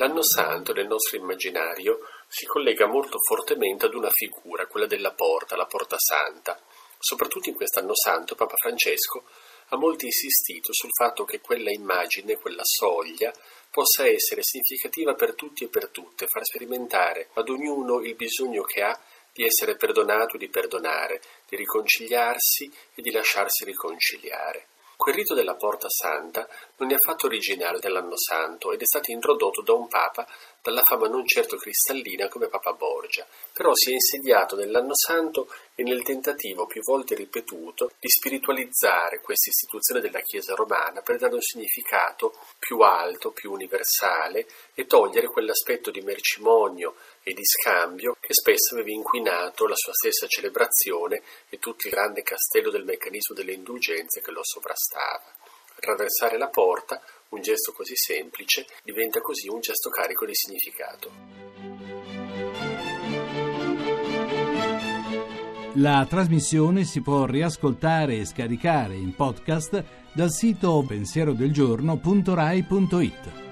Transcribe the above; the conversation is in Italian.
L'anno santo nel nostro immaginario si collega molto fortemente ad una figura, quella della porta, la porta santa. Soprattutto in quest'anno santo Papa Francesco ha molto insistito sul fatto che quella immagine, quella soglia, possa essere significativa per tutti e per tutte, far sperimentare ad ognuno il bisogno che ha di essere perdonato e di perdonare, di riconciliarsi e di lasciarsi riconciliare. Quel rito della Porta Santa non è affatto originale dell'anno santo ed è stato introdotto da un papa dalla fama non certo cristallina come Papa Borgia, però si è insediato nell'anno santo e nel tentativo più volte ripetuto di spiritualizzare questa istituzione della Chiesa romana per dare un significato più alto, più universale e togliere quell'aspetto di mercimonio e di scambio che spesso aveva inquinato la sua stessa celebrazione e tutto il grande castello del meccanismo delle indulgenze che lo sovrastava. Attraversare la porta, un gesto così semplice, diventa così un gesto carico di significato. La trasmissione si può riascoltare e scaricare in podcast dal sito pensierodelgiorno.rai.it.